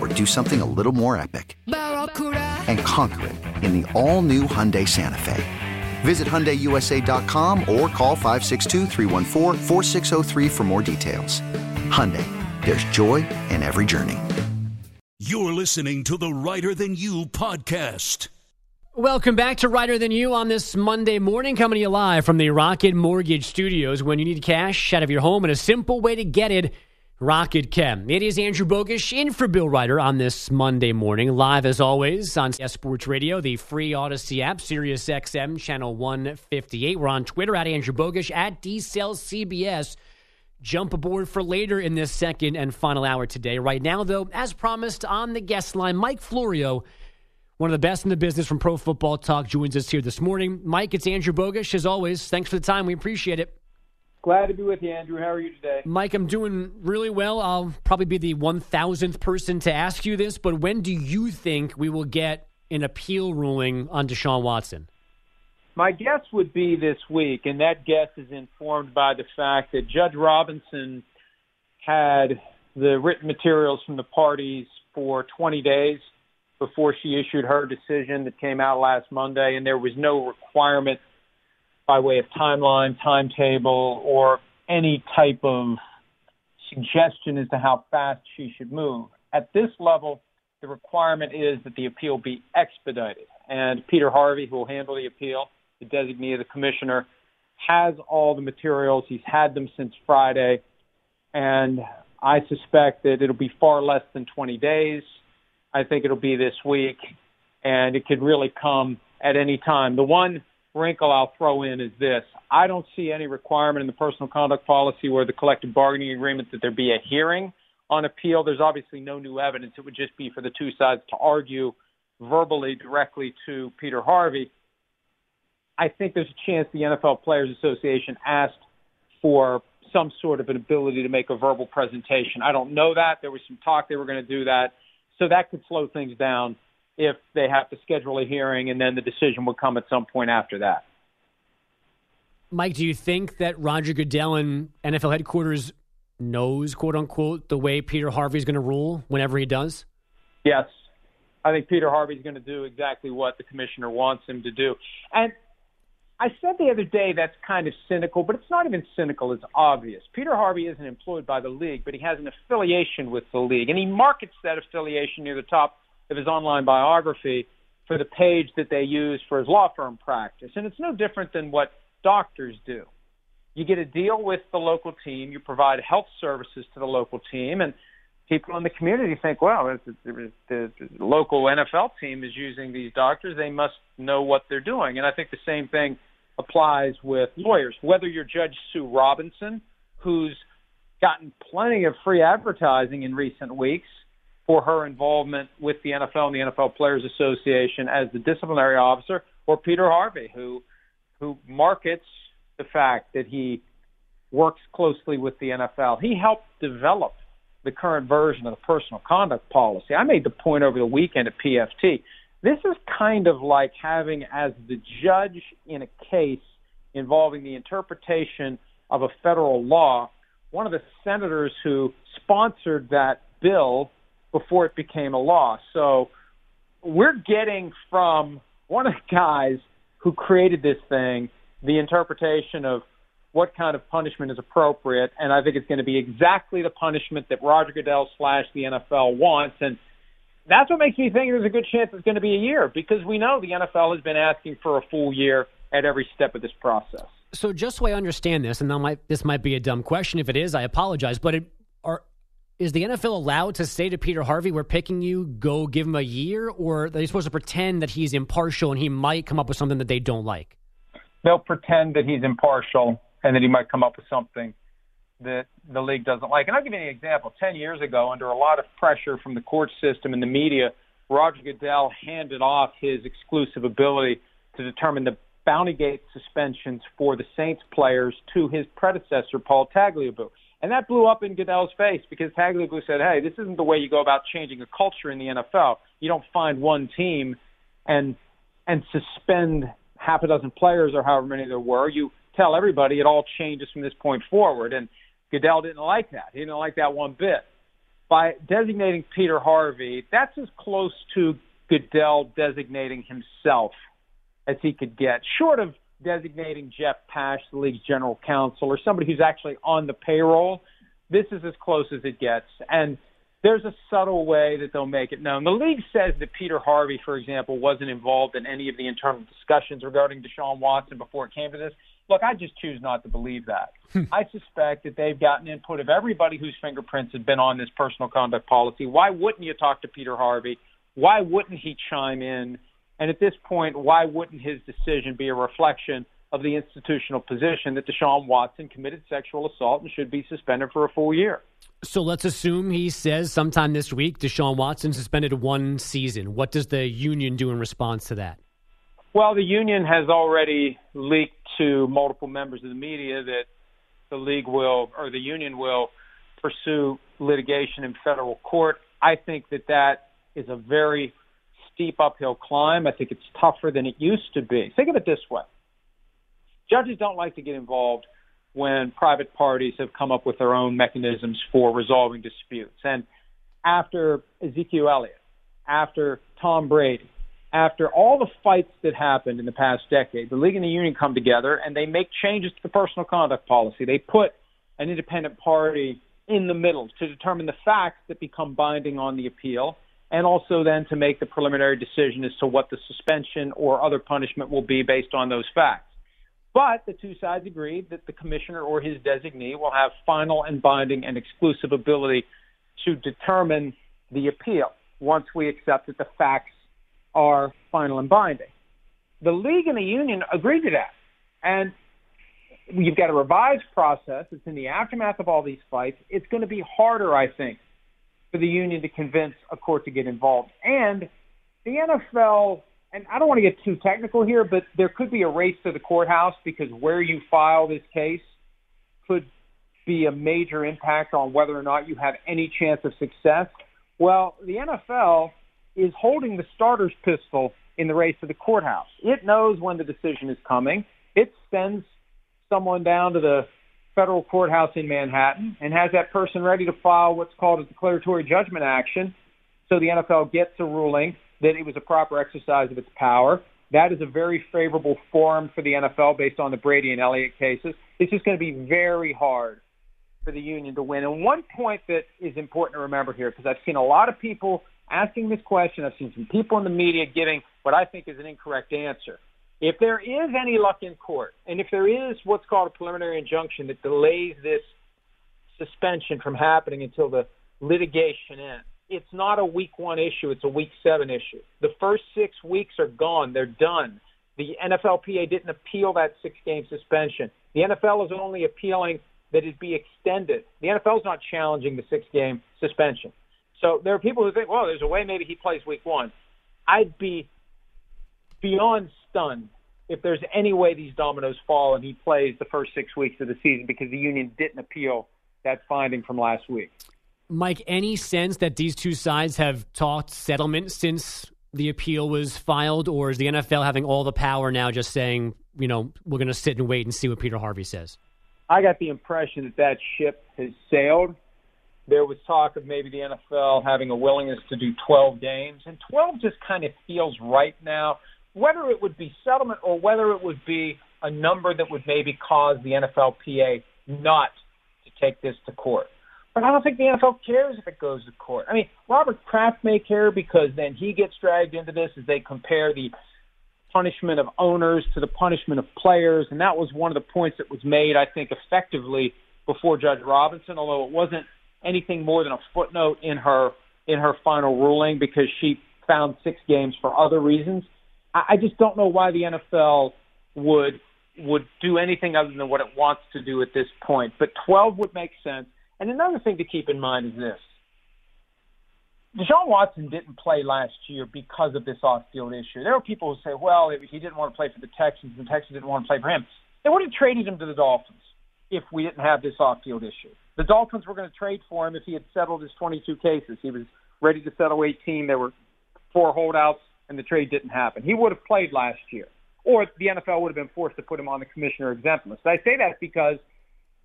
or do something a little more epic? And conquer it in the all-new Hyundai Santa Fe. Visit HyundaiUSA.com or call 562 for more details. Hyundai, there's joy in every journey. You're listening to the Reiter Than You podcast. Welcome back to Reiter Than You on this Monday morning, coming to you live from the Rocket Mortgage Studios. When you need cash out of your home and a simple way to get it, Rocket Can. It is Andrew Bogusch in for Bill Reiter on this Monday morning, live as always on Sports Radio, the free Odyssey app, Sirius XM, channel 158. We're on Twitter at Andrew Bogusch, at DCellCBS. Jump aboard for later in this second and final hour today. Right now, though, as promised on the guest line, Mike Florio, one of the best in the business from Pro Football Talk, joins us here this morning. Mike, it's Andrew Bogusch, as always. Thanks for the time. We appreciate it. Glad to be with you, Andrew. How are you today? Mike, I'm doing really well. I'll probably be the 1000th person to ask you this, but when do you think we will get an appeal ruling on Deshaun Watson? My guess would be this week, and that guess is informed by the fact that Judge Robinson had the written materials from the parties for 20 days before she issued her decision that came out last Monday, and there was no requirement by way of timeline, timetable, or any type of suggestion as to how fast she should move. At this level, the requirement is that the appeal be expedited. And Peter Harvey, who will handle the appeal, the designee of the commissioner, has all the materials. He's had them since Friday. And I suspect that it'll be far less than 20 days. I think it'll be this week. And it could really come at any time. The one wrinkle I'll throw in is this. I don't see any requirement in the personal conduct policy or the collective bargaining agreement that there be a hearing on appeal. There's obviously no new evidence. It would just be for the two sides to argue verbally directly to Peter Harvey. I think there's a chance the NFL Players Association asked for some sort of an ability to make a verbal presentation. I don't know that. There was some talk they were going to do that. So that could slow things down if they have to schedule a hearing and then the decision would come at some point after that. Mike, do you think that Roger Goodell and NFL headquarters knows, quote unquote, the way Peter Harvey is going to rule whenever he does? Yes. I think Peter Harvey is going to do exactly what the commissioner wants him to do. And I said the other day that's kind of cynical, but it's not even cynical. It's obvious. Peter Harvey isn't employed by the league, but he has an affiliation with the league, and he markets that affiliation near the top of his online biography for the page that they use for his law firm practice. And it's no different than what doctors do. You get a deal with the local team, you provide health services to the local team, and people in the community think, well, the, the, the local NFL team is using these doctors, they must know what they're doing. And I think the same thing applies with lawyers. Whether you're Judge Sue Robinson, who's gotten plenty of free advertising in recent weeks, for her involvement with the NFL and the NFL Players Association as the disciplinary officer, or Peter Harvey, who who markets the fact that he works closely with the NFL. He helped develop the current version of the personal conduct policy. I made the point over the weekend at PFT. This is kind of like having as the judge in a case involving the interpretation of a federal law, one of the senators who sponsored that bill before it became a law. So we're getting from one of the guys who created this thing the interpretation of what kind of punishment is appropriate, and I think it's going to be exactly the punishment that Roger Goodell slash the NFL wants, and that's what makes me think there's a good chance it's going to be a year because we know the NFL has been asking for a full year at every step of this process. So, just so I understand this, and might, this might be a dumb question. If it is, I apologize. But it, is the NFL allowed to say to Peter Harvey, "We're picking you. Go give him a year," or are they supposed to pretend that he's impartial and he might come up with something that they don't like? They'll pretend that he's impartial and that he might come up with something that the league doesn't like. And I'll give you an example. Ten years ago, under a lot of pressure from the court system and the media, Roger Goodell handed off his exclusive ability to determine the bounty gate suspensions for the Saints players to his predecessor, Paul Tagliabue. And that blew up in Goodell's face because Tagliabue said, hey, this isn't the way you go about changing a culture in the NFL. You don't find one team and and suspend half a dozen players or however many there were. You tell everybody it all changes from this point forward. And Goodell didn't like that. He didn't like that one bit. By designating Peter Harvey, that's as close to Goodell designating himself as he could get, short of designating Jeff Pash, the league's general counsel, or somebody who's actually on the payroll. This is as close as it gets. And there's a subtle way that they'll make it known. The league says that Peter Harvey, for example, wasn't involved in any of the internal discussions regarding Deshaun Watson before it came to this. Look, I just choose not to believe that. Hmm. I suspect that they've gotten input of everybody whose fingerprints have been on this personal conduct policy. Why wouldn't you talk to Peter Harvey? Why wouldn't he chime in? And at this point, why wouldn't his decision be a reflection of the institutional position that Deshaun Watson committed sexual assault and should be suspended for a full year? So let's assume he says sometime this week Deshaun Watson suspended one season. What does the union do in response to that? Well, the union has already leaked to multiple members of the media that the league will or the union will pursue litigation in federal court. I think that that is a very steep uphill climb. I think it's tougher than it used to be. Think of it this way. Judges don't like to get involved when private parties have come up with their own mechanisms for resolving disputes. And after Ezekiel Elliott, after Tom Brady, after all the fights that happened in the past decade, the league and the union come together and they make changes to the personal conduct policy. They put an independent party in the middle to determine the facts that become binding on the appeal and also then to make the preliminary decision as to what the suspension or other punishment will be based on those facts. But the two sides agreed that the commissioner or his designee will have final and binding and exclusive ability to determine the appeal once we accept that the facts are final and binding. The league and the union agreed to that. And you've got a revised process. It's in the aftermath of all these fights. It's going to be harder, I think, for the union to convince a court to get involved. And the NFL, and I don't want to get too technical here, but there could be a race to the courthouse because where you file this case could be a major impact on whether or not you have any chance of success. Well, the NFL is holding the starter's pistol in the race to the courthouse. It knows when the decision is coming. It sends someone down to the federal courthouse in Manhattan and has that person ready to file what's called a declaratory judgment action. So the NFL gets a ruling that it was a proper exercise of its power. That is a very favorable forum for the NFL based on the Brady and Elliott cases. It's just going to be very hard for the union to win. And one point that is important to remember here, because I've seen a lot of people asking this question. I've seen some people in the media giving what I think is an incorrect answer. If there is any luck in court, and if there is what's called a preliminary injunction that delays this suspension from happening until the litigation ends, it's not a week one issue, it's a week seven issue. The first six weeks are gone, they're done. The NFLPA didn't appeal that six game suspension. The NFL is only appealing that it be extended. The NFL is not challenging the six game suspension. So there are people who think, well, there's a way maybe he plays week one. I'd be beyond stunned if there's any way these dominoes fall and he plays the first six weeks of the season because the union didn't appeal that finding from last week. Mike, any sense that these two sides have talked settlement since the appeal was filed, or is the NFL having all the power now just saying, you know, we're going to sit and wait and see what Peter Harvey says? I got the impression that that ship has sailed there was talk of maybe the NFL having a willingness to do 12 games, and 12 just kind of feels right now. Whether it would be settlement or whether it would be a number that would maybe cause the NFLPA not to take this to court. But I don't think the NFL cares if it goes to court. I mean, Robert Kraft may care because then he gets dragged into this as they compare the punishment of owners to the punishment of players, and that was one of the points that was made, I think, effectively before Judge Robinson, although it wasn't anything more than a footnote in her in her final ruling because she found six games for other reasons. I, just don't know why the NFL would would do anything other than what it wants to do at this point. But 12 would make sense. And another thing to keep in mind is this. Deshaun Watson didn't play last year because of this off-field issue. There are people who say, well, he didn't want to play for the Texans and the Texans didn't want to play for him. They would have traded him to the Dolphins if we didn't have this off-field issue. The Dolphins were going to trade for him if he had settled his 22 cases. He was ready to settle 18. There were four holdouts, and the trade didn't happen. He would have played last year, or the NFL would have been forced to put him on the commissioner exempt list. I say that because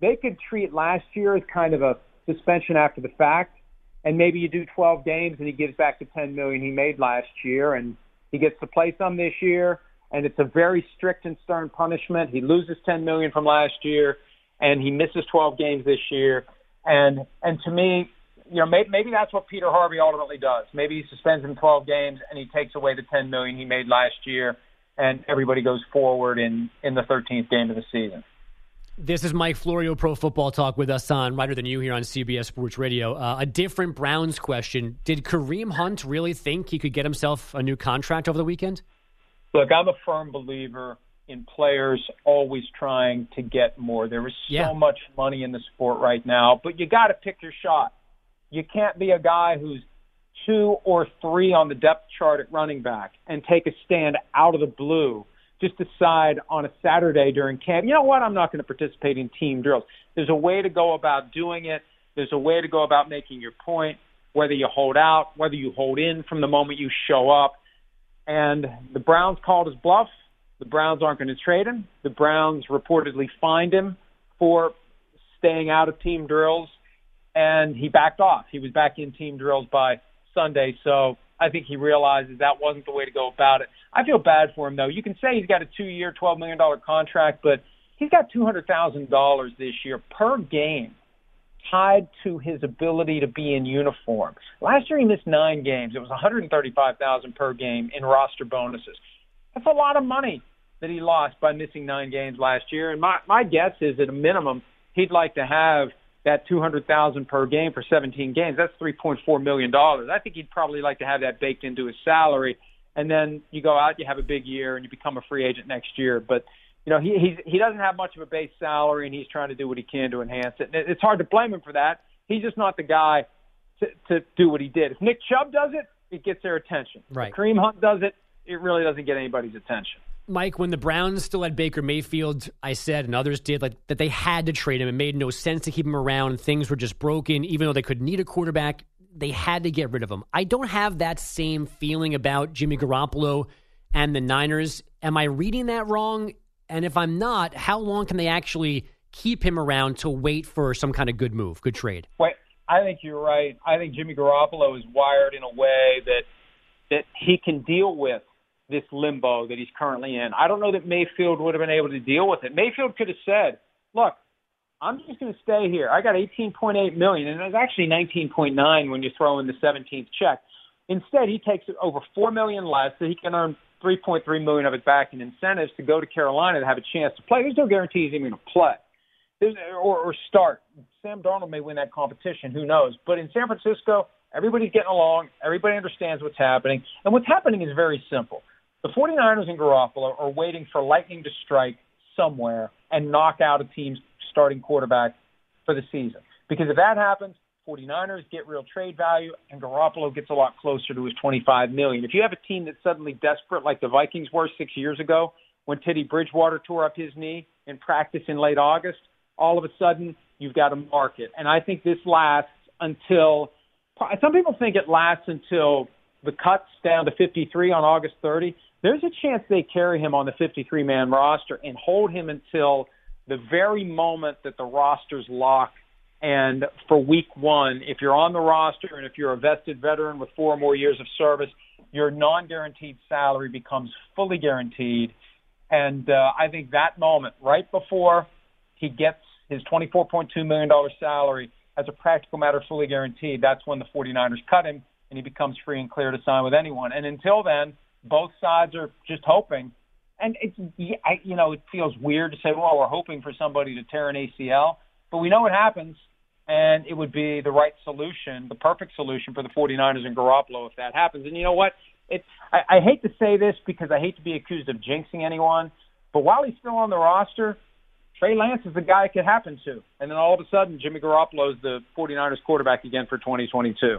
they could treat last year as kind of a suspension after the fact, and maybe you do 12 games and he gives back the 10 million he made last year, and he gets to play some this year, and it's a very strict and stern punishment. He loses 10 million from last year and he misses 12 games this year. And and to me, you know, maybe, maybe that's what Peter Harvey ultimately does. Maybe he suspends him 12 games and he takes away the 10 million he made last year, and everybody goes forward in in the 13th game of the season. This is Mike Florio, Pro Football Talk, with us on Reiter Than You here on CBS Sports Radio. Uh, a different Browns question: Did Kareem Hunt really think he could get himself a new contract over the weekend? Look, I'm a firm believer in players always trying to get more. There is so Yeah. much money in the sport right now, but you got to pick your shot. You can't be a guy who's two or three on the depth chart at running back and take a stand out of the blue. Just decide on a Saturday during camp, you know what? I'm not going to participate in team drills. There's a way to go about doing it. There's a way to go about making your point, whether you hold out, whether you hold in from the moment you show up. And the Browns called his bluff. The Browns aren't going to trade him. The Browns reportedly fined him for staying out of team drills, and he backed off. He was back in team drills by Sunday, so I think he realizes that wasn't the way to go about it. I feel bad for him, though. You can say he's got a two-year, $12 million contract, but he's got $200,000 this year per game tied to his ability to be in uniform. Last year he missed nine games. It was 135,000 per game in roster bonuses. That's a lot of money that he lost by missing nine games last year. And my my guess is at a minimum he'd like to have that 200,000 per game for 17 games. That's 3.4 million dollars. I think he'd probably like to have that baked into his salary. And then you go out, you have a big year, and you become a free agent next year. But you know, he he's, he doesn't have much of a base salary, and he's trying to do what he can to enhance it. And it's hard to blame him for that. He's just not the guy to, to do what he did. If Nick Chubb does it, it gets their attention. Right. If Kareem Hunt does it, it really doesn't get anybody's attention. Mike, when the Browns still had Baker Mayfield, I said, and others did, like that they had to trade him. It made no sense to keep him around. Things were just broken. Even though they could need a quarterback, they had to get rid of him. I don't have that same feeling about Jimmy Garoppolo and the Niners. Am I reading that wrong? And if I'm not, how long can they actually keep him around to wait for some kind of good move, good trade? Wait, I think you're right. I think Jimmy Garoppolo is wired in a way that that he can deal with this limbo that he's currently in. I don't know that Mayfield would have been able to deal with it. Mayfield could have said, "Look, I'm just going to stay here. I got 18.8 million, and it was actually 19.9 when you throw in the 17th check. Instead, he takes over four million less, so he can earn 3.3 million of it back in incentives to go to Carolina to have a chance to play. There's no guarantee he's even going to play or, or start. Sam Darnold may win that competition. Who knows? But in San Francisco, everybody's getting along. Everybody understands what's happening, and what's happening is very simple. The 49ers and Garoppolo are waiting for lightning to strike somewhere and knock out a team's starting quarterback for the season. Because if that happens, 49ers get real trade value and Garoppolo gets a lot closer to his 25 million. If you have a team that's suddenly desperate like the Vikings were 6 years ago when Teddy Bridgewater tore up his knee in practice in late August, all of a sudden you've got a market. And I think this lasts until some people think it lasts until the cuts down to 53 on August 30. There's a chance they carry him on the 53 man roster and hold him until the very moment that the rosters lock And for week one, if you're on the roster and if you're a vested veteran with four or more years of service, your non-guaranteed salary becomes fully guaranteed. And uh, I think that moment, right before he gets his $24.2 million salary, as a practical matter, fully guaranteed, that's when the 49ers cut him and he becomes free and clear to sign with anyone. And until then, both sides are just hoping. And it's, you know, it feels weird to say, well, we're hoping for somebody to tear an ACL, but we know what happens and it would be the right solution, the perfect solution for the 49ers and Garoppolo if that happens. And you know what? It's I, I hate to say this because I hate to be accused of jinxing anyone, but while he's still on the roster, Trey Lance is the guy it could happen to. And then all of a sudden, Jimmy Garoppolo is the 49ers quarterback again for 2022.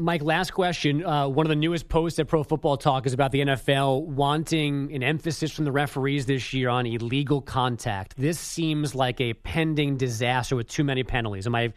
Mike, last question. Uh, one of the newest posts at Pro Football Talk is about the NFL wanting an emphasis from the referees this year on illegal contact. This seems like a pending disaster with too many penalties. Am I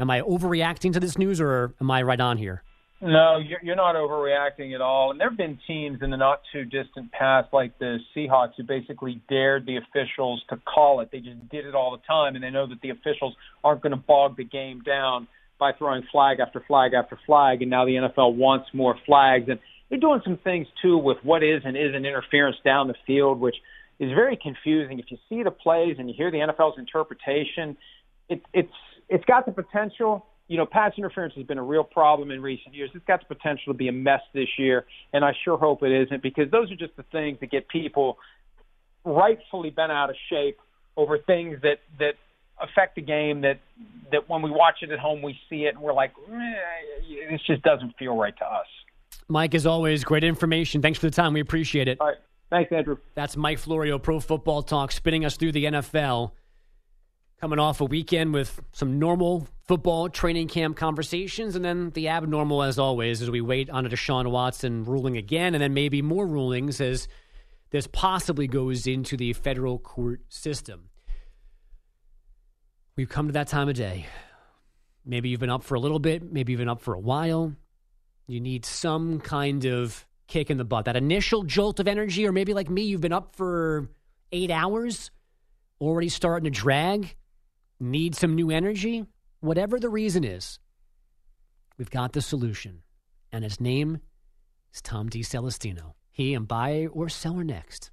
am I overreacting to this news, or am I right on here? No, you're not overreacting at all. And there have been teams in the not too distant past, like the Seahawks, who basically dared the officials to call it. They just did it all the time, and they know that the officials aren't going to bog the game down by throwing flag after flag after flag, and now the NFL wants more flags. And they're doing some things too with what is and isn't interference down the field, which is very confusing. If you see the plays and you hear the NFL's interpretation, it, it's it's got the potential. You know, pass interference has been a real problem in recent years. It's got the potential to be a mess this year, and I sure hope it isn't because those are just the things that get people rightfully bent out of shape over things that that affect the game that that when we watch it at home we see it and we're like eh, this just doesn't feel right to us. Mike, as always, great information. Thanks for the time. We appreciate it. All right. Thanks, Andrew. That's Mike Florio, Pro Football Talk, spinning us through the NFL. Coming off a weekend with some normal football training camp conversations, and then the abnormal, as always, as we wait on a Deshaun Watson ruling again, and then maybe more rulings as this possibly goes into the federal court system. We've come to that time of day. Maybe you've been up for a little bit, maybe you've been up for a while. You need some kind of kick in the butt, that initial jolt of energy, or maybe like me, you've been up for eight hours, already starting to drag, need some new energy. Whatever the reason is, we've got the solution. And his name is Tom D. Celestino. He and buy or sell her next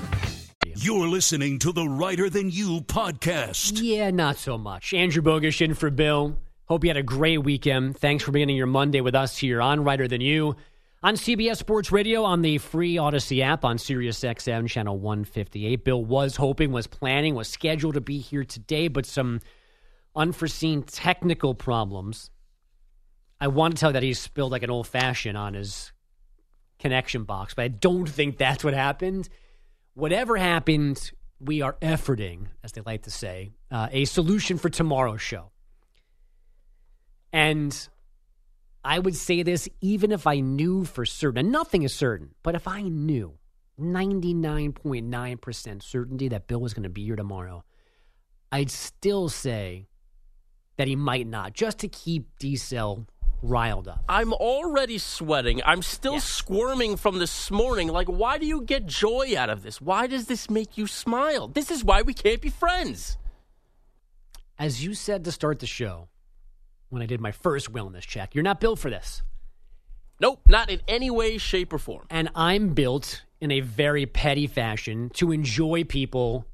You're listening to the Reiter Than You podcast. Yeah, not so much. Andrew Bogusch in for Bill. Hope you had a great weekend. Thanks for beginning your Monday with us here on Reiter Than You on CBS Sports Radio on the free Odyssey app on Sirius XM channel 158. Bill was hoping, was planning, was scheduled to be here today, but some unforeseen technical problems. I want to tell you that he spilled like an old fashioned on his connection box, but I don't think that's what happened whatever happens, we are efforting, as they like to say, uh, a solution for tomorrow's show. And I would say this even if I knew for certain, and nothing is certain, but if I knew 99.9% certainty that Bill was going to be here tomorrow, I'd still say that he might not, just to keep D Cell riled up. I'm already sweating. I'm still Yeah. squirming from this morning. Like, why do you get joy out of this? Why does this make you smile? This is why we can't be friends. As you said to start the show, when I did my first wellness check, you're not built for this. Nope, not in any way, shape, or form. And I'm built in a very petty fashion to enjoy people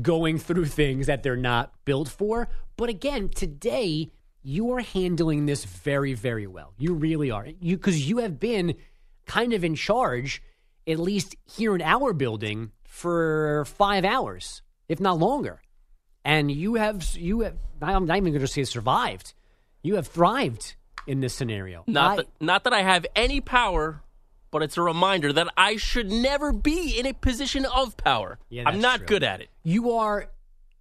going through things that they're not built for. But again, today you are handling this very, very well. You really are. You because you have been kind of in charge, at least here in our building, for five hours, if not longer. And you have you have I'm not even going to say survived. You have thrived in this scenario. Not I- that, not that I have any power, but it's a reminder that I should never be in a position of power. Yeah, I'm not true. good at it. you are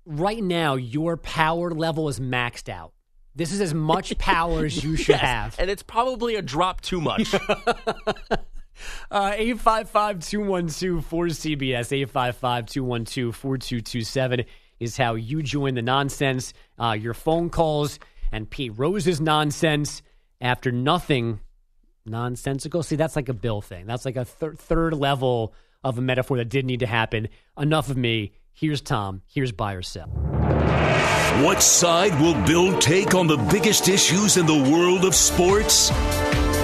right now your power level is maxed out this is as much power as you should Yes, have. and it's probably a drop too much. uh 855-212-4cbs 855-212-4227 is how you join the nonsense uh your phone calls and pete rose's nonsense after nothing nonsensical. See that's like a bill thing. That's like a thir- third level of a metaphor that did need to happen. Enough of me. Here's tom. Here's buy or sell What side will Bill take on the biggest issues in the world of sports?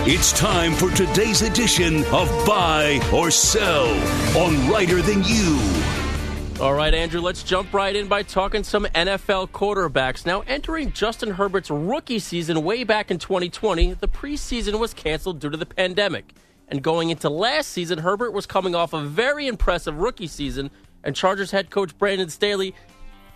It's time for today's edition of Buy or Sell on Reiter Than You. All right, Andrew, let's jump right in by talking some NFL quarterbacks. Now, entering Justin Herbert's rookie season way back in 2020, the preseason was canceled due to the pandemic. And going into last season, Herbert was coming off a very impressive rookie season, and Chargers head coach Brandon Staley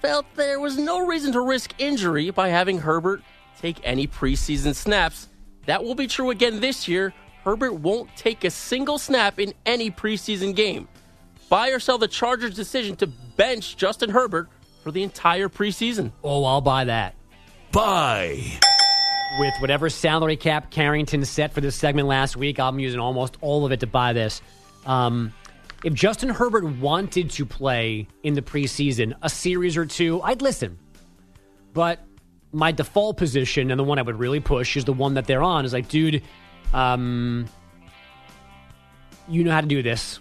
felt there was no reason to risk injury by having Herbert take any preseason snaps. That will be true again this year. Herbert won't take a single snap in any preseason game. Buy or sell the Chargers' decision to bench Justin Herbert for the entire preseason. oh i'll buy that Buy. with whatever salary cap Carrington set for this segment last week, I'm using almost all of it to buy this. Um, if Justin Herbert wanted to play in the preseason a series or two, I'd listen. But my default position and the one I would really push is the one that they're on is like, dude, um, you know how to do this.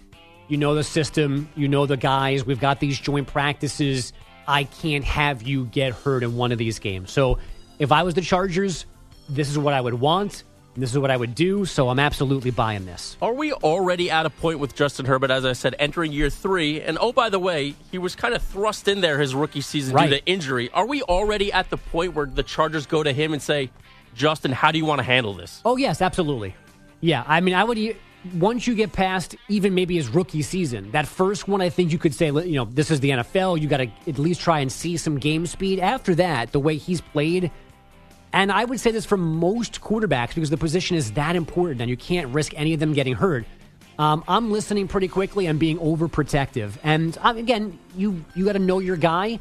You know the system. You know the guys. We've got these joint practices. I can't have you get hurt in one of these games. So if I was the Chargers, this is what I would want. This is what I would do. So I'm absolutely buying this. Are we already at a point with Justin Herbert, as I said, entering year three? And oh, by the way, he was kind of thrust in there his rookie season Right. due to injury. Are we already at the point where the Chargers go to him and say, Justin, how do you want to handle this? Oh yes, absolutely. Yeah, I mean, I would. Once you get past even maybe his rookie season, that first one, I think you could say, you know, this is the NFL. You got to at least try and see some game speed. After that, the way he's played, and I would say this for most quarterbacks because the position is that important, and you can't risk any of them getting hurt. Um, I'm listening pretty quickly. I'm being overprotective, and um, again, you you got to know your guy.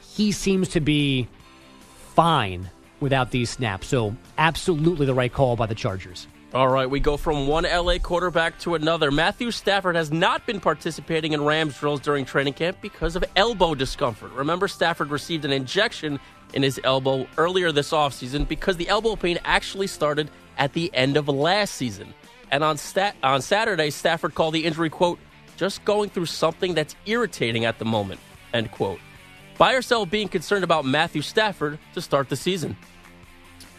He seems to be fine without these snaps, so absolutely the right call by the Chargers. All right, we go from one LA quarterback to another. Matthew Stafford has not been participating in Rams drills during training camp because of elbow discomfort. Remember, Stafford received an injection in his elbow earlier this offseason because the elbow pain actually started at the end of last season. And on stat- on Saturday, Stafford called the injury, quote, just going through something that's irritating at the moment, end quote. Buy or sell being concerned about Matthew Stafford to start the season.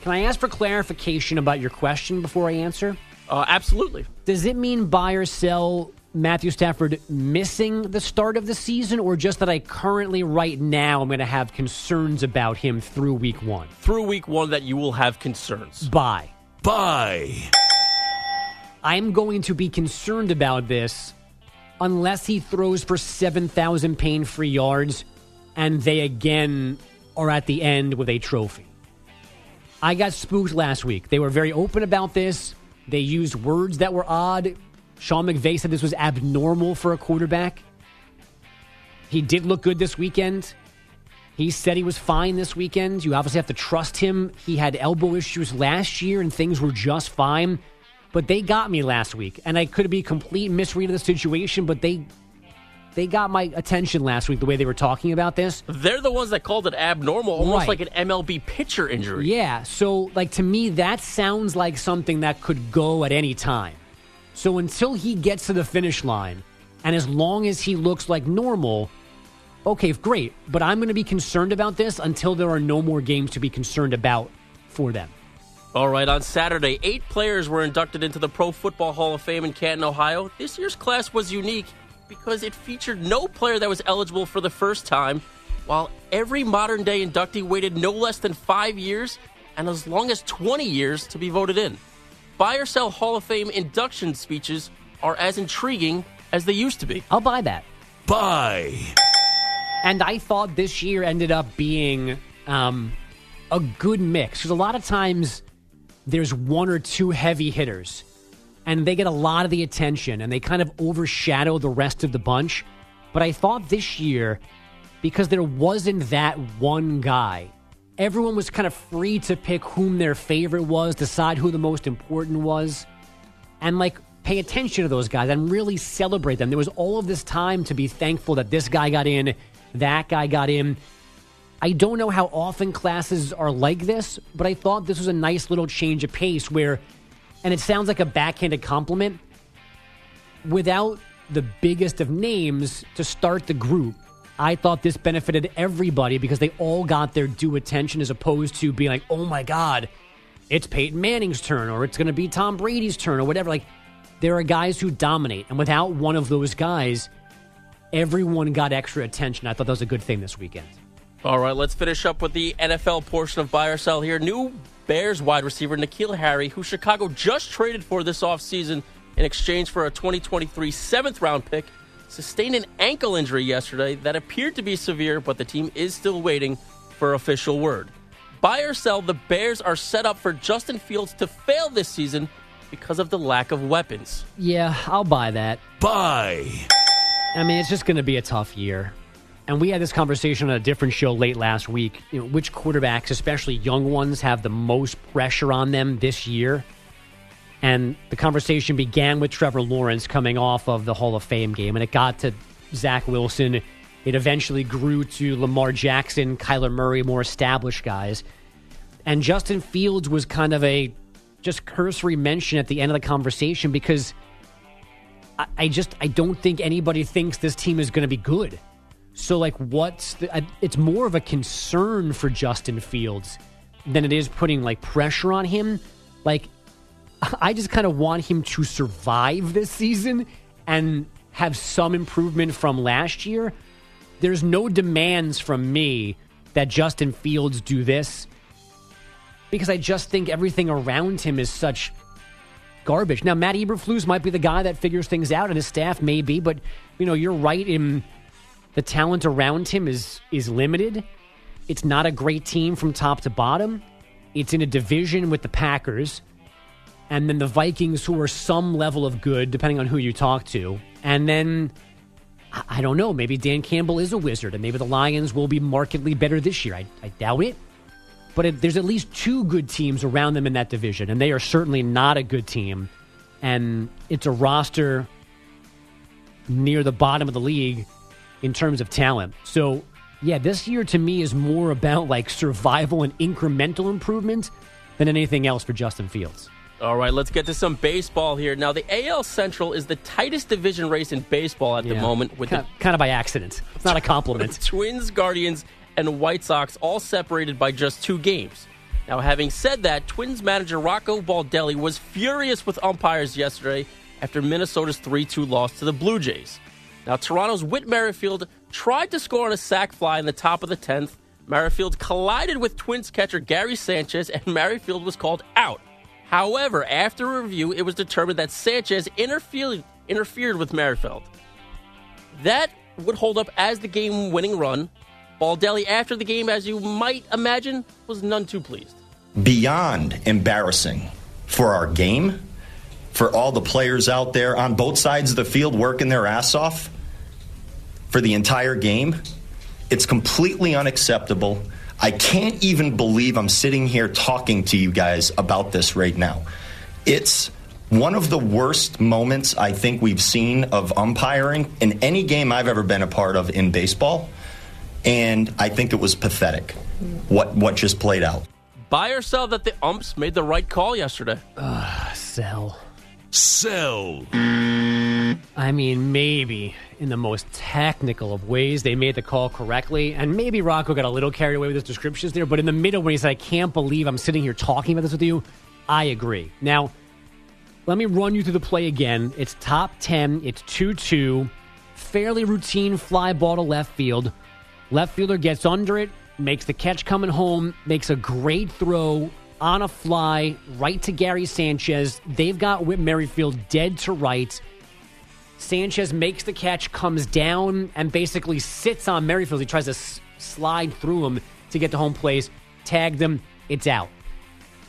Can I ask for clarification about your question before I answer? Uh, absolutely. Does it mean buy or sell Matthew Stafford missing the start of the season, or just that I currently, right now, I'm going to have concerns about him through week one? Through week one, that you will have concerns. Buy. Buy. I'm going to be concerned about this unless he throws for 7,000 pain free yards and they again are at the end with a trophy. I got spooked last week. They were very open about this. They used words that were odd. Sean McVay said this was abnormal for a quarterback. He did look good this weekend. He said he was fine this weekend. You obviously have to trust him. He had elbow issues last year and things were just fine. But they got me last week. And I could be a complete misread of the situation, but they they got my attention last week the way they were talking about this. They're the ones that called it abnormal, almost Right. like an MLB pitcher injury. Yeah, so like to me that sounds like something that could go at any time. So until he gets to the finish line and as long as he looks like normal, okay, great, but I'm going to be concerned about this until there are no more games to be concerned about for them. All right, on Saturday, eight players were inducted into the Pro Football Hall of Fame in Canton, Ohio. This year's class was unique because it featured no player that was eligible for the first time, while every modern day inductee waited no less than five years and as long as 20 years to be voted in. Buy or sell Hall of Fame induction speeches are as intriguing as they used to be. I'll buy that. Buy. And I thought this year ended up being um, a good mix because a lot of times there's one or two heavy hitters and they get a lot of the attention and they kind of overshadow the rest of the bunch. But I thought this year, because there wasn't that one guy, everyone was kind of free to pick whom their favorite was, decide who the most important was, and like pay attention to those guys and really celebrate them. There was all of this time to be thankful that this guy got in, that guy got in. I don't know how often classes are like this, but I thought this was a nice little change of pace where, and it sounds like a backhanded compliment, without the biggest of names to start the group, I thought this benefited everybody because they all got their due attention as opposed to being like, oh my God, it's Peyton Manning's turn or it's going to be Tom Brady's turn or whatever. Like, there are guys who dominate. And without one of those guys, everyone got extra attention. I thought that was a good thing this weekend. All right, let's finish up with the NFL portion of Buy or Sell here. New Bears wide receiver N'Keal Harry, who Chicago just traded for this offseason in exchange for a 2023 seventh round pick, sustained an ankle injury yesterday that appeared to be severe, but the team is still waiting for official word. Buy or sell, the Bears are set up for Justin Fields to fail this season because of the lack of weapons. Yeah, I'll buy that. Buy. I mean, it's just going to be a tough year. And we had this conversation on a different show late last week. You know, which quarterbacks, especially young ones, have the most pressure on them this year? And the conversation began with Trevor Lawrence coming off of the Hall of Fame game, and it got to Zach Wilson. It eventually grew to Lamar Jackson, Kyler Murray, more established guys. And Justin Fields was kind of a just cursory mention at the end of the conversation because I, I just I don't think anybody thinks this team is going to be good. So like, what's the? It's more of a concern for Justin Fields than it is putting like pressure on him. Like, I just kind of want him to survive this season and have some improvement from last year. There's no demands from me that Justin Fields do this because I just think everything around him is such garbage. Now, Matt Eberflus might be the guy that figures things out, and his staff may be, but you know, you're right in the talent around him is is limited. It's not a great team from top to bottom. It's in a division with the Packers, and then the Vikings, who are some level of good, depending on who you talk to, and then. I don't know. Maybe Dan Campbell is a wizard, and maybe the Lions will be markedly better this year. I, I doubt it but it, there's at least two good teams around them in that division, and they are certainly not a good team. And it's a roster near the bottom of the league in terms of talent. So, yeah, this year to me is more about like survival and incremental improvement than anything else for Justin Fields. All right, let's get to some baseball here. Now, the AL Central is the tightest division race in baseball at the moment, with kind, the kind of by accident. It's not a compliment. Twins, Guardians, and White Sox all separated by just two games. Now, having said that, Twins manager Rocco Baldelli was furious with umpires yesterday after Minnesota's 3 2 loss to the Blue Jays. Now, Toronto's Whit Merrifield tried to score on a sac fly in the top of the 10th. Merrifield collided with Twins catcher Gary Sanchez, and Merrifield was called out. However, after review, it was determined that Sanchez interfered, interfered with Merrifield. That would hold up as the game winning run. Baldelli, after the game, as you might imagine, was none too pleased. beyond embarrassing for our game, for all the players out there on both sides of the field working their ass off for the entire game. It's completely unacceptable. I can't even believe I'm sitting here talking to you guys about this right now. It's one of the worst moments I think we've seen of umpiring in any game I've ever been a part of in baseball. And I think it was pathetic what, what just played out. Buy or sell that the umps made the right call yesterday? Uh, sell. Sell. Mm-hmm. I mean, maybe in the most technical of ways they made the call correctly, and maybe Rocco got a little carried away with his descriptions there. But in the middle, when he said, "I can't believe I'm sitting here talking about this with you," I agree. Now, let me run you through the play again. It's top ten. It's two-two. Fairly routine fly ball to left field. Left fielder gets under it, makes the catch coming home, makes a great throw on a fly right to Gary Sanchez. They've got Whit Merrifield dead to right. Sanchez makes the catch, comes down, and basically sits on Merrifield. He tries to s- slide through him to get to home place, tagged him, it's out.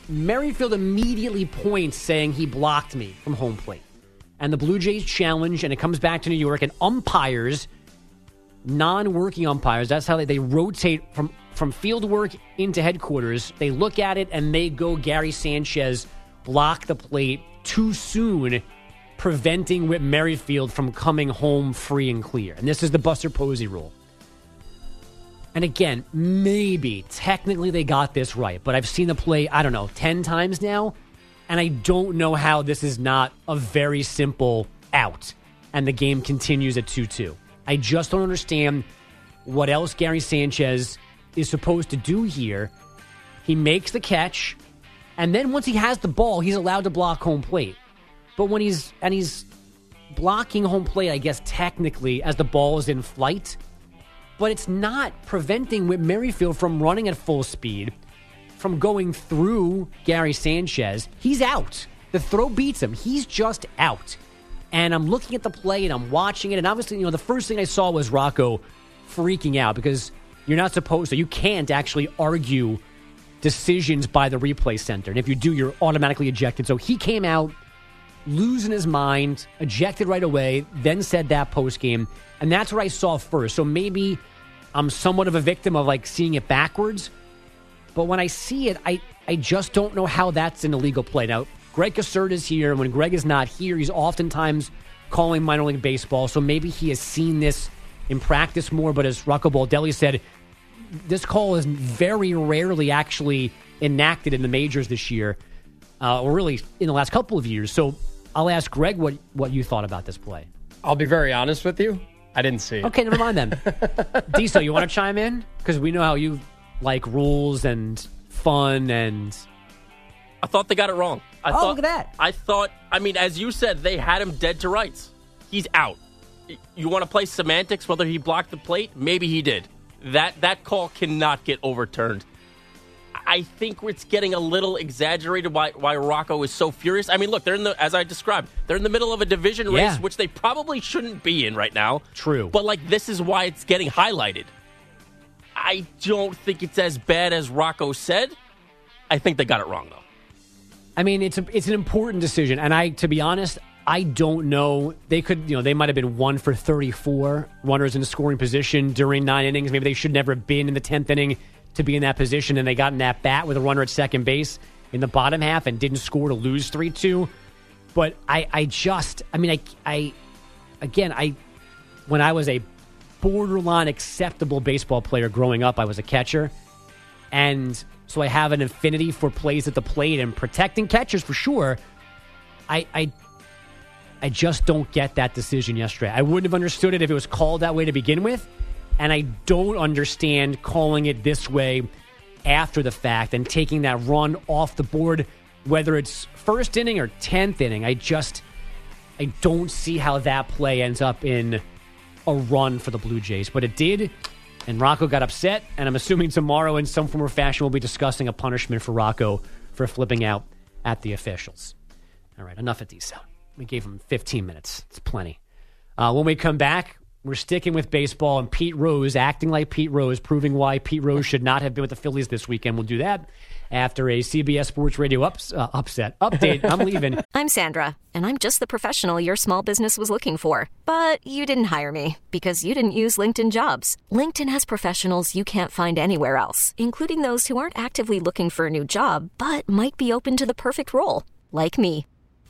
Merrifield immediately points saying he blocked me from home plate. And the Blue Jays challenge, and it comes back to New York, and umpires, non working umpires, that's how they, they rotate from, from field work into headquarters. They look at it and they go Gary Sanchez block the plate too soon preventing Whit Merrifield from coming home free and clear. And this is the Buster Posey rule. And again, maybe technically they got this right, but I've seen the play, I don't know, 10 times now, and I don't know how this is not a very simple out and the game continues at 2 2. I just don't understand what else Gary Sanchez is supposed to do here. He makes the catch, and then once he has the ball, he's allowed to block home plate. But when he's and he's blocking home plate, I guess technically as the ball is in flight, but it's not preventing Whit Merrifield from running at full speed, from going through Gary Sanchez. He's out. The throw beats him. He's just out. And I'm looking at the play and I'm watching it, and obviously, you know, the first thing I saw was Rocco freaking out because you're not supposed to. You can't actually argue decisions by the replay center. And if you do, you're automatically ejected. So he came out losing his mind, ejected right away, then said that post game. And that's what I saw first. So maybe I'm somewhat of a victim of like seeing it backwards. But when I see it, I, I just don't know how that's an illegal play. Now, Greg Caserta is here. And when Greg is not here, he's oftentimes calling minor league baseball. So maybe he has seen this in practice more. But as Rocco Baldelli said, this call is very rarely actually enacted in the majors this year, uh, or really in the last couple of years. So I'll ask Greg what, what you thought about this play. I'll be very honest with you. I didn't see it. Okay, never mind then. Diesel, you want to chime in? Because we know how you like rules and fun and. I thought they got it wrong. I oh, thought, look at that. I thought, I mean, as you said, they had him dead to rights. He's out. You want to play semantics, whether he blocked the plate? Maybe he did. That that call cannot get overturned. I think it's getting a little exaggerated why why Rocco is so furious. I mean, look, they're in the as I described, they're in the middle of a division Yeah. race which they probably shouldn't be in right now. True. But like this is why it's getting highlighted. I don't think it's as bad as Rocco said. I think they got it wrong though. I mean, it's a, it's an important decision, and I, to be honest, I don't know. They could, you know, they might have been one for thirty-four runners in a scoring position during nine innings. Maybe they should never have been in the tenth inning to be in that position, and they got in that bat with a runner at second base in the bottom half and didn't score to lose three-two. But I, I just, I mean, I, I, again, I, when I was a borderline acceptable baseball player growing up, I was a catcher, and so I have an affinity for plays at the plate and protecting catchers for sure. I, I, I just don't get that decision yesterday. I wouldn't have understood it if it was called that way to begin with, and I don't understand calling it this way after the fact and taking that run off the board, whether it's first inning or tenth inning. I just, I don't see how that play ends up in a run for the Blue Jays, but it did. And Rocco got upset, and I'm assuming tomorrow, in some form or fashion, we'll be discussing a punishment for Rocco for flipping out at the officials. All right, enough at these. We gave him 15 minutes. It's plenty. Uh, when we come back, we're sticking with baseball and Pete Rose acting like Pete Rose, proving why Pete Rose should not have been with the Phillies this weekend. We'll do that after a CBS Sports Radio ups, uh, upset update. I'm leaving. I'm Sandra, and I'm just the professional your small business was looking for. But you didn't hire me because you didn't use LinkedIn jobs. LinkedIn has professionals you can't find anywhere else, including those who aren't actively looking for a new job but might be open to the perfect role, like me.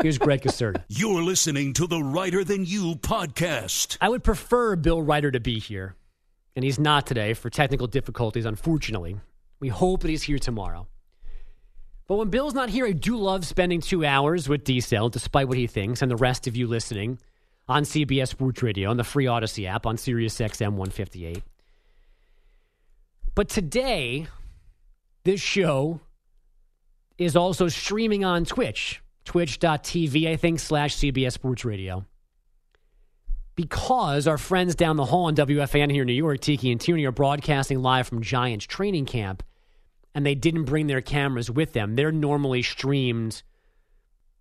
Here's Greg Caserta. You're listening to the Reiter Than You podcast. I would prefer Bill Reiter to be here, and he's not today for technical difficulties, unfortunately. We hope that he's here tomorrow. But when Bill's not here, I do love spending two hours with D Cell, despite what he thinks, and the rest of you listening on CBS Sports Radio, on the free Audacy app, on Sirius XM 158. But today, this show is also streaming on Twitch twitch.tv, I think, slash CBS Sports Radio. Because our friends down the hall on WFAN here in New York, Tiki and Tierney, are broadcasting live from Giants training camp, and they didn't bring their cameras with them. They're normally streamed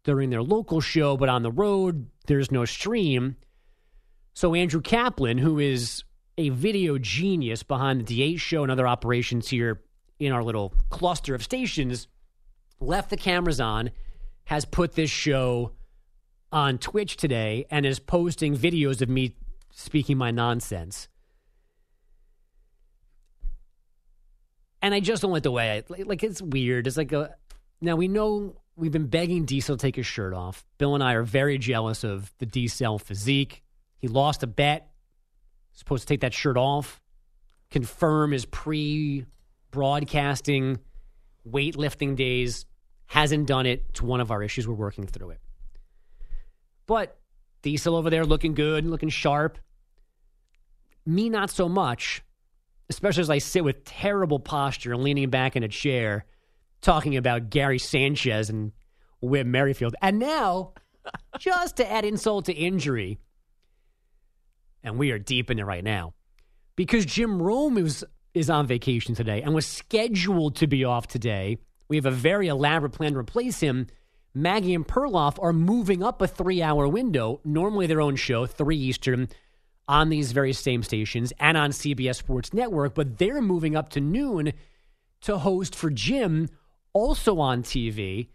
during their local show, but on the road, there's no stream. So Andrew Kaplan, who is a video genius behind the DA show and other operations here in our little cluster of stations, left the cameras on has put this show on Twitch today and is posting videos of me speaking my nonsense. And I just don't like the way I like. It's weird. It's like a now we know we've been begging Diesel to take his shirt off. Bill and I are very jealous of the Diesel physique. He lost a bet. Supposed to take that shirt off. Confirm his pre-broadcasting weightlifting days hasn't done it. It's one of our issues. We're working through it. But Diesel over there looking good, looking sharp. Me, not so much, especially as I sit with terrible posture and leaning back in a chair talking about Gary Sanchez and Whit Merrifield. And now, just to add insult to injury, and we are deep in it right now, because Jim Rome is, is on vacation today and was scheduled to be off today we have a very elaborate plan to replace him. Maggie and Perloff are moving up a three hour window, normally their own show, 3 Eastern, on these very same stations and on CBS Sports Network, but they're moving up to noon to host for Jim, also on TV.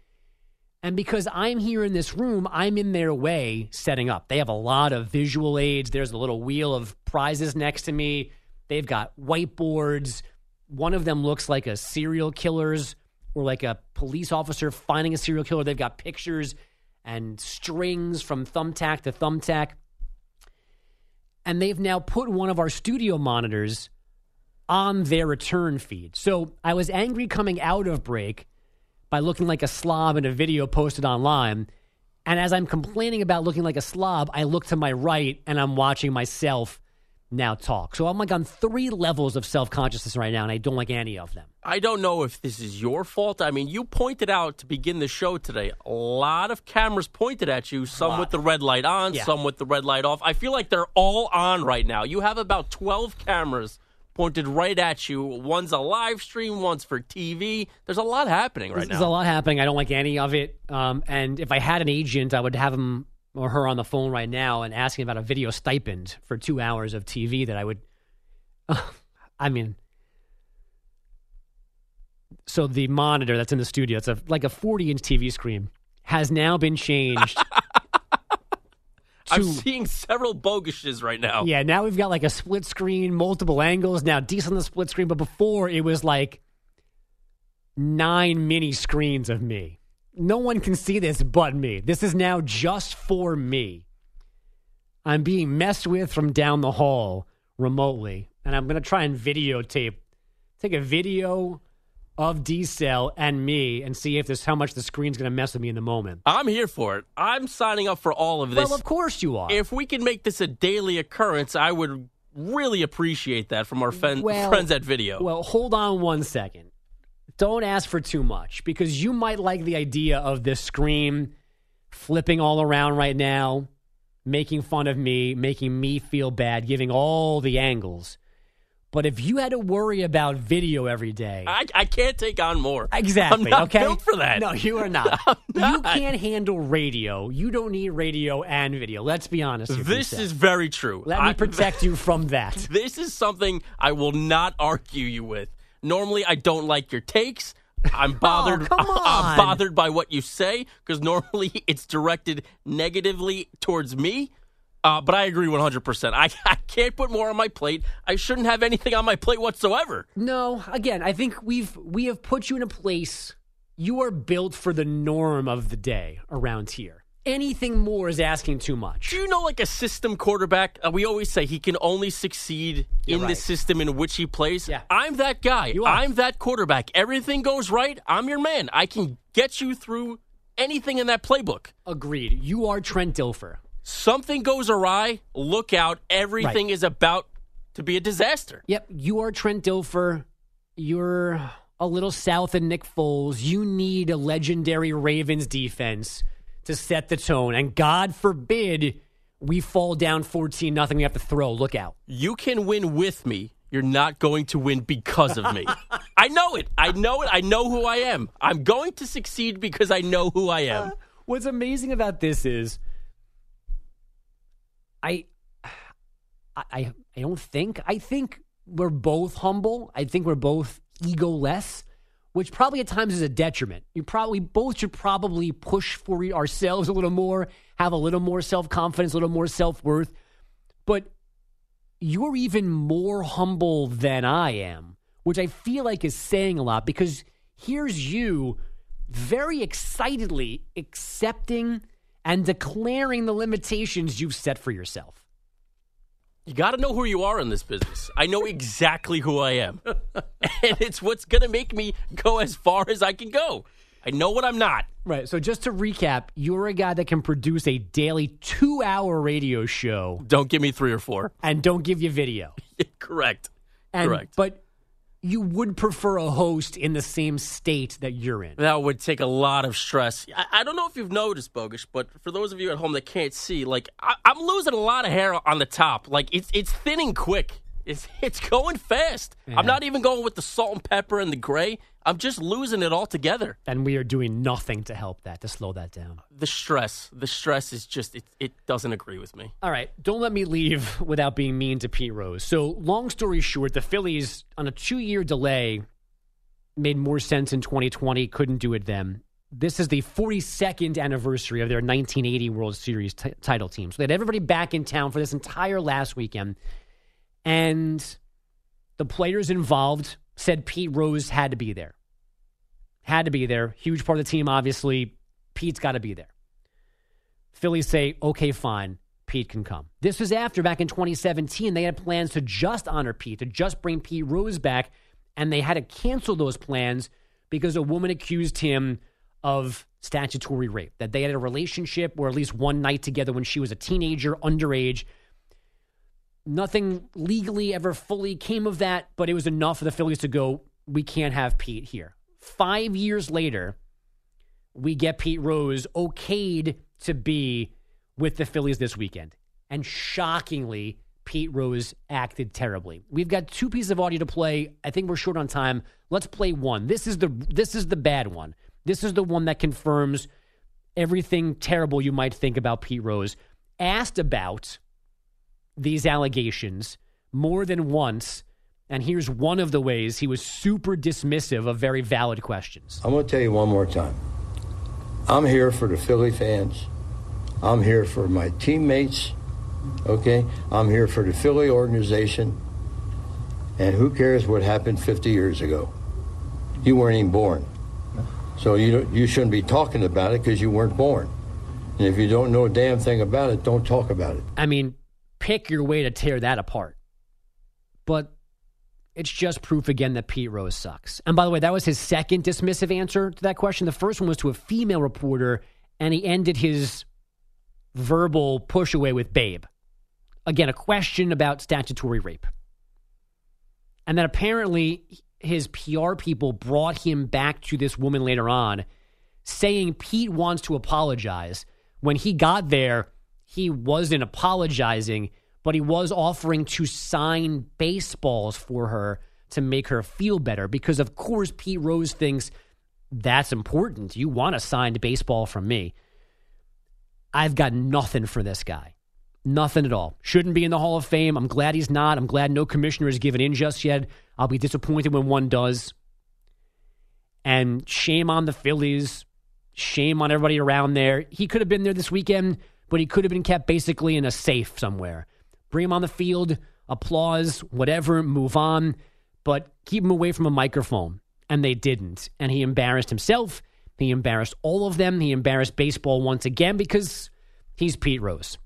And because I'm here in this room, I'm in their way setting up. They have a lot of visual aids. There's a little wheel of prizes next to me. They've got whiteboards. One of them looks like a serial killer's or like a police officer finding a serial killer. They've got pictures and strings from thumbtack to thumbtack. And they've now put one of our studio monitors on their return feed. So I was angry coming out of break by looking like a slob in a video posted online. And as I'm complaining about looking like a slob, I look to my right and I'm watching myself now talk. So I'm like on three levels of self consciousness right now, and I don't like any of them. I don't know if this is your fault. I mean, you pointed out to begin the show today a lot of cameras pointed at you, some with the red light on, yeah. some with the red light off. I feel like they're all on right now. You have about 12 cameras pointed right at you. One's a live stream, one's for TV. There's a lot happening right There's now. There's a lot happening. I don't like any of it. Um, and if I had an agent, I would have him or her on the phone right now and asking about a video stipend for two hours of TV that I would. I mean, so the monitor that's in the studio, it's a like a 40 inch TV screen, has now been changed. I'm seeing several bogushes right now. Yeah, now we've got like a split screen, multiple angles. Now decent on the split screen, but before it was like nine mini screens of me no one can see this but me. This is now just for me. I'm being messed with from down the hall remotely, and I'm going to try and videotape, take a video of D Cell and me, and see if this how much the screen's going to mess with me in the moment. I'm here for it. I'm signing up for all of this. Well, of course you are. If we can make this a daily occurrence, I would really appreciate that from our fen- Well- friends at Video. Well, hold on one second. Don't ask for too much because you might like the idea of this screen flipping all around right now, making fun of me, making me feel bad, giving all the angles. But if you had to worry about video every day, I, I can't take on more. Exactly. I'm not okay. built for that. No, you are not. I'm You can't handle radio. You don't need radio and video. Let's be honest. This is very true. Let me I- protect you from that. This is something I will not argue you with. Normally, I don't like your takes. I'm bothered. Oh, I'm bothered by what you say because normally it's directed negatively towards me. Uh, but I agree 100%. I, I can't put more on my plate. I shouldn't have anything on my plate whatsoever. No, again, I think we've we have put you in a place you are built for the norm of the day around here. Anything more is asking too much. Do you know, like a system quarterback? Uh, we always say he can only succeed You're in the system in which he plays. Yeah. I'm that guy. I'm that quarterback. Everything goes right. I'm your man. I can get you through anything in that playbook. Agreed. You are Trent Dilfer. Something goes awry. Look out. Everything is about to be a disaster. Yep, you are Trent Dilfer. You're a little south of Nick Foles. You need a legendary Ravens defense to set the tone. And God forbid we fall down 14 nothing. We have to throw. Look out. You can win with me. You're not going to win because of me. I know it. I know it. I know who I am. I'm going to succeed because I know who I am. Uh, what's amazing about this is I I I don't think I think we're both humble. I think we're both egoless, which probably at times is a detriment. You probably both should probably push for ourselves a little more, have a little more self-confidence, a little more self-worth. But you're even more humble than I am, which I feel like is saying a lot because here's you very excitedly accepting and declaring the limitations you've set for yourself. You got to know who you are in this business. I know exactly who I am. and it's what's going to make me go as far as I can go. I know what I'm not. Right. So just to recap, you're a guy that can produce a daily two hour radio show Don't give me three or four. and don't give you video. Correct. And, Correct. But you would prefer a host in the same state that you're in. That would take a lot of stress. I, I don't know if you've noticed, Bogus, but for those of you at home that can't see, like I, I'm losing a lot of hair on the top. Like it's it's thinning quick. It's it's going fast. Yeah. I'm not even going with the salt and pepper and the gray. I'm just losing it altogether. And we are doing nothing to help that, to slow that down. The stress, the stress is just it. It doesn't agree with me. All right, don't let me leave without being mean to Pete Rose. So, long story short, the Phillies, on a two year delay, made more sense in 2020, couldn't do it then. This is the 42nd anniversary of their 1980 World Series t- title team. So, they had everybody back in town for this entire last weekend. And the players involved said Pete Rose had to be there. Had to be there. Huge part of the team, obviously. Pete's got to be there. Phillies say, okay, fine, Pete can come. This was after back in 2017, they had plans to just honor Pete, to just bring Pete Rose back, and they had to cancel those plans because a woman accused him of statutory rape, that they had a relationship or at least one night together when she was a teenager, underage. Nothing legally ever fully came of that, but it was enough for the Phillies to go, we can't have Pete here. Five years later, we get Pete Rose okayed to be with the Phillies this weekend. And shockingly, Pete Rose acted terribly. We've got two pieces of audio to play. I think we're short on time. Let's play one. This is the this is the bad one. This is the one that confirms everything terrible you might think about Pete Rose. Asked about these allegations more than once, and here's one of the ways he was super dismissive of very valid questions. I'm going to tell you one more time. I'm here for the Philly fans. I'm here for my teammates. Okay? I'm here for the Philly organization. And who cares what happened 50 years ago? You weren't even born. So you, you shouldn't be talking about it because you weren't born. And if you don't know a damn thing about it, don't talk about it. I mean, pick your way to tear that apart. But it's just proof again that Pete Rose sucks. And by the way, that was his second dismissive answer to that question. The first one was to a female reporter, and he ended his verbal push away with Babe. Again, a question about statutory rape. And then apparently his PR people brought him back to this woman later on, saying Pete wants to apologize. When he got there, he wasn't apologizing, but he was offering to sign baseballs for her to make her feel better. Because, of course, Pete Rose thinks that's important. You want a signed baseball from me. I've got nothing for this guy. Nothing at all. Shouldn't be in the Hall of Fame. I'm glad he's not. I'm glad no commissioner has given in just yet. I'll be disappointed when one does. And shame on the Phillies. Shame on everybody around there. He could have been there this weekend, but he could have been kept basically in a safe somewhere. Bring him on the field, applause, whatever, move on, but keep him away from a microphone. And they didn't. And he embarrassed himself. He embarrassed all of them. He embarrassed baseball once again because he's Pete Rose.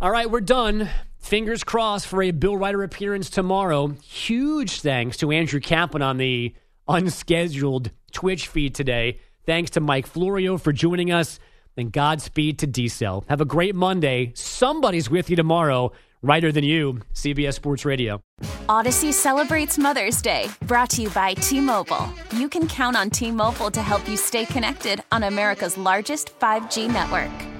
All right, we're done. Fingers crossed for a Bill Reiter appearance tomorrow. Huge thanks to Andrew Kaplan on the unscheduled Twitch feed today. Thanks to Mike Florio for joining us. And Godspeed to D Cell. Have a great Monday. Somebody's with you tomorrow. Reiter than you, CBS Sports Radio. Audacy celebrates Mother's Day, brought to you by T Mobile. You can count on T Mobile to help you stay connected on America's largest 5G network.